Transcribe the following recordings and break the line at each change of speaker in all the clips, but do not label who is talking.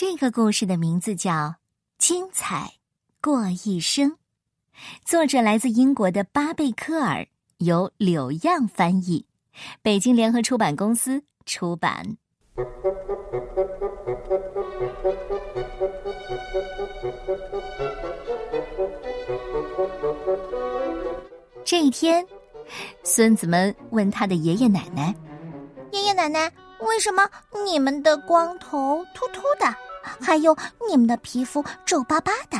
这个故事的名字叫《精彩过一生》，作者来自英国的巴贝克尔，由柳样翻译，北京联合出版公司出版。这一天，孙子们问他的爷爷奶奶：“
爷爷奶奶，为什么你们的光头秃秃的，还有你们的皮肤皱巴巴的？”“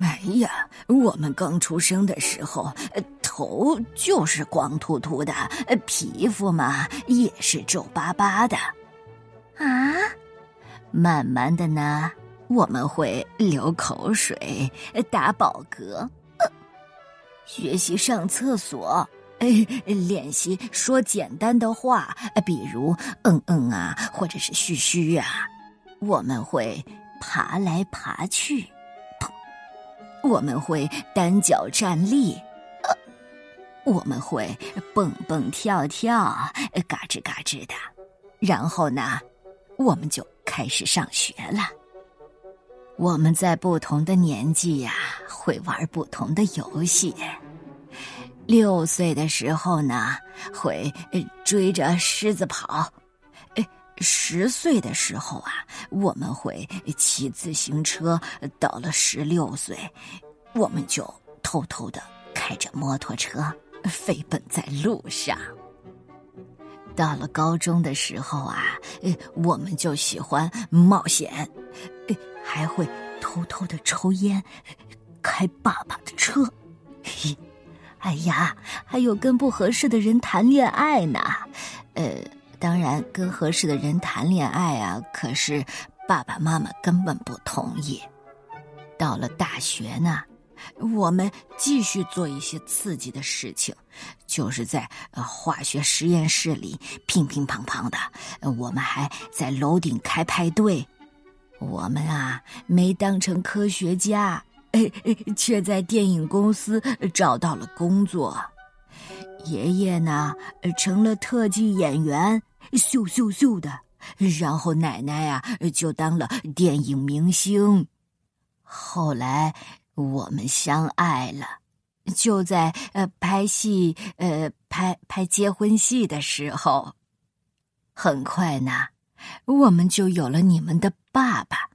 哎呀，我们刚出生的时候，头就是光秃秃的，皮肤嘛也是皱巴巴的。”“
啊？”
慢慢的呢，我们会流口水、打饱嗝。学习上厕所，哎，练习说简单的话，比如嗯嗯啊，或者是嘘嘘啊。我们会爬来爬去，我们会单脚站立，我们会蹦蹦跳跳，嘎吱嘎吱的。然后呢，我们就开始上学了。我们在不同的年纪呀，会玩不同的游戏。六岁的时候呢，会追着狮子跑；十岁的时候啊，我们会骑自行车；到了十六岁，我们就偷偷的开着摩托车飞奔在路上。到了高中的时候啊，我们就喜欢冒险。还会偷偷的抽烟，开爸爸的车，哎呀，还有跟不合适的人谈恋爱呢。呃，当然跟合适的人谈恋爱啊，可是爸爸妈妈根本不同意。到了大学呢，我们继续做一些刺激的事情，就是在化学实验室里乒乒乓乓的，我们还在楼顶开派对。我们啊，没当成科学家，却在电影公司找到了工作。爷爷呢，成了特技演员，咻咻咻的。然后奶奶呀，就当了电影明星。后来我们相爱了，就在呃拍戏，呃拍拍结婚戏的时候。很快呢。我们就有了你们的爸爸，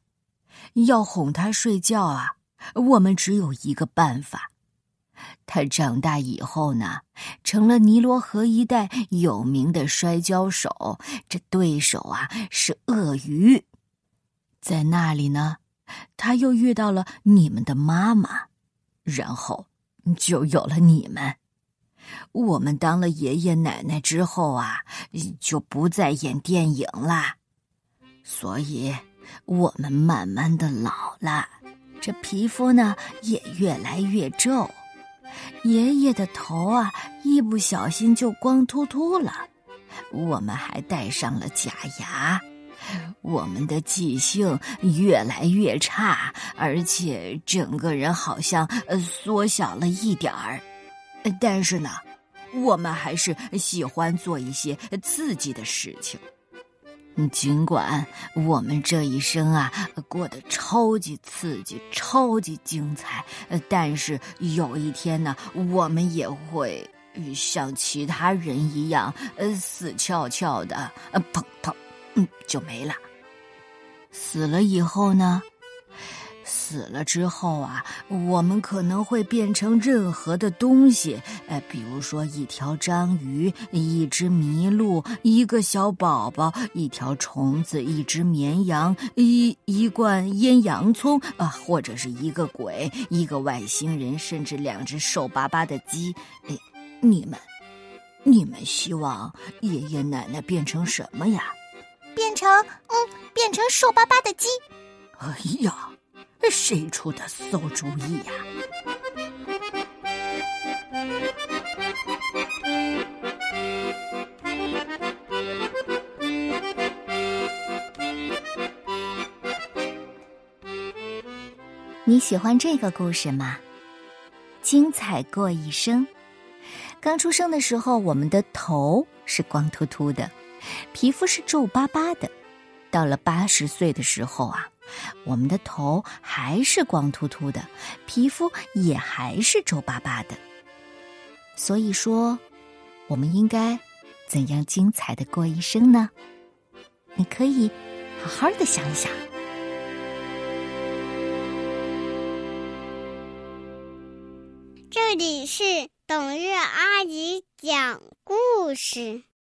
要哄他睡觉啊！我们只有一个办法。他长大以后呢，成了尼罗河一带有名的摔跤手，这对手啊是鳄鱼。在那里呢，他又遇到了你们的妈妈，然后就有了你们。我们当了爷爷奶奶之后啊，就不再演电影啦，所以我们慢慢的老了，这皮肤呢也越来越皱。爷爷的头啊，一不小心就光秃秃了。我们还戴上了假牙，我们的记性越来越差，而且整个人好像呃缩小了一点儿。但是呢，我们还是喜欢做一些刺激的事情。尽管我们这一生啊过得超级刺激、超级精彩，但是有一天呢，我们也会像其他人一样，呃，死翘翘的，呃砰砰，嗯，就没了。死了以后呢？死了之后啊，我们可能会变成任何的东西，呃，比如说一条章鱼、一只麋鹿、一个小宝宝、一条虫子、一只绵羊、一一罐腌洋葱啊，或者是一个鬼、一个外星人，甚至两只瘦巴巴的鸡。哎，你们，你们希望爷爷奶奶变成什么呀？
变成嗯，变成瘦巴巴的鸡。
哎呀！谁出的馊主意呀？
你喜欢这个故事吗？精彩过一生。刚出生的时候，我们的头是光秃秃的，皮肤是皱巴巴的。
到了八十岁的时候啊，我们的头还是光秃秃的，皮肤也还是皱巴巴的。所以说，我们应该怎样精彩的过一生呢？你可以好好的想一想。
这里是董月阿姨讲故事。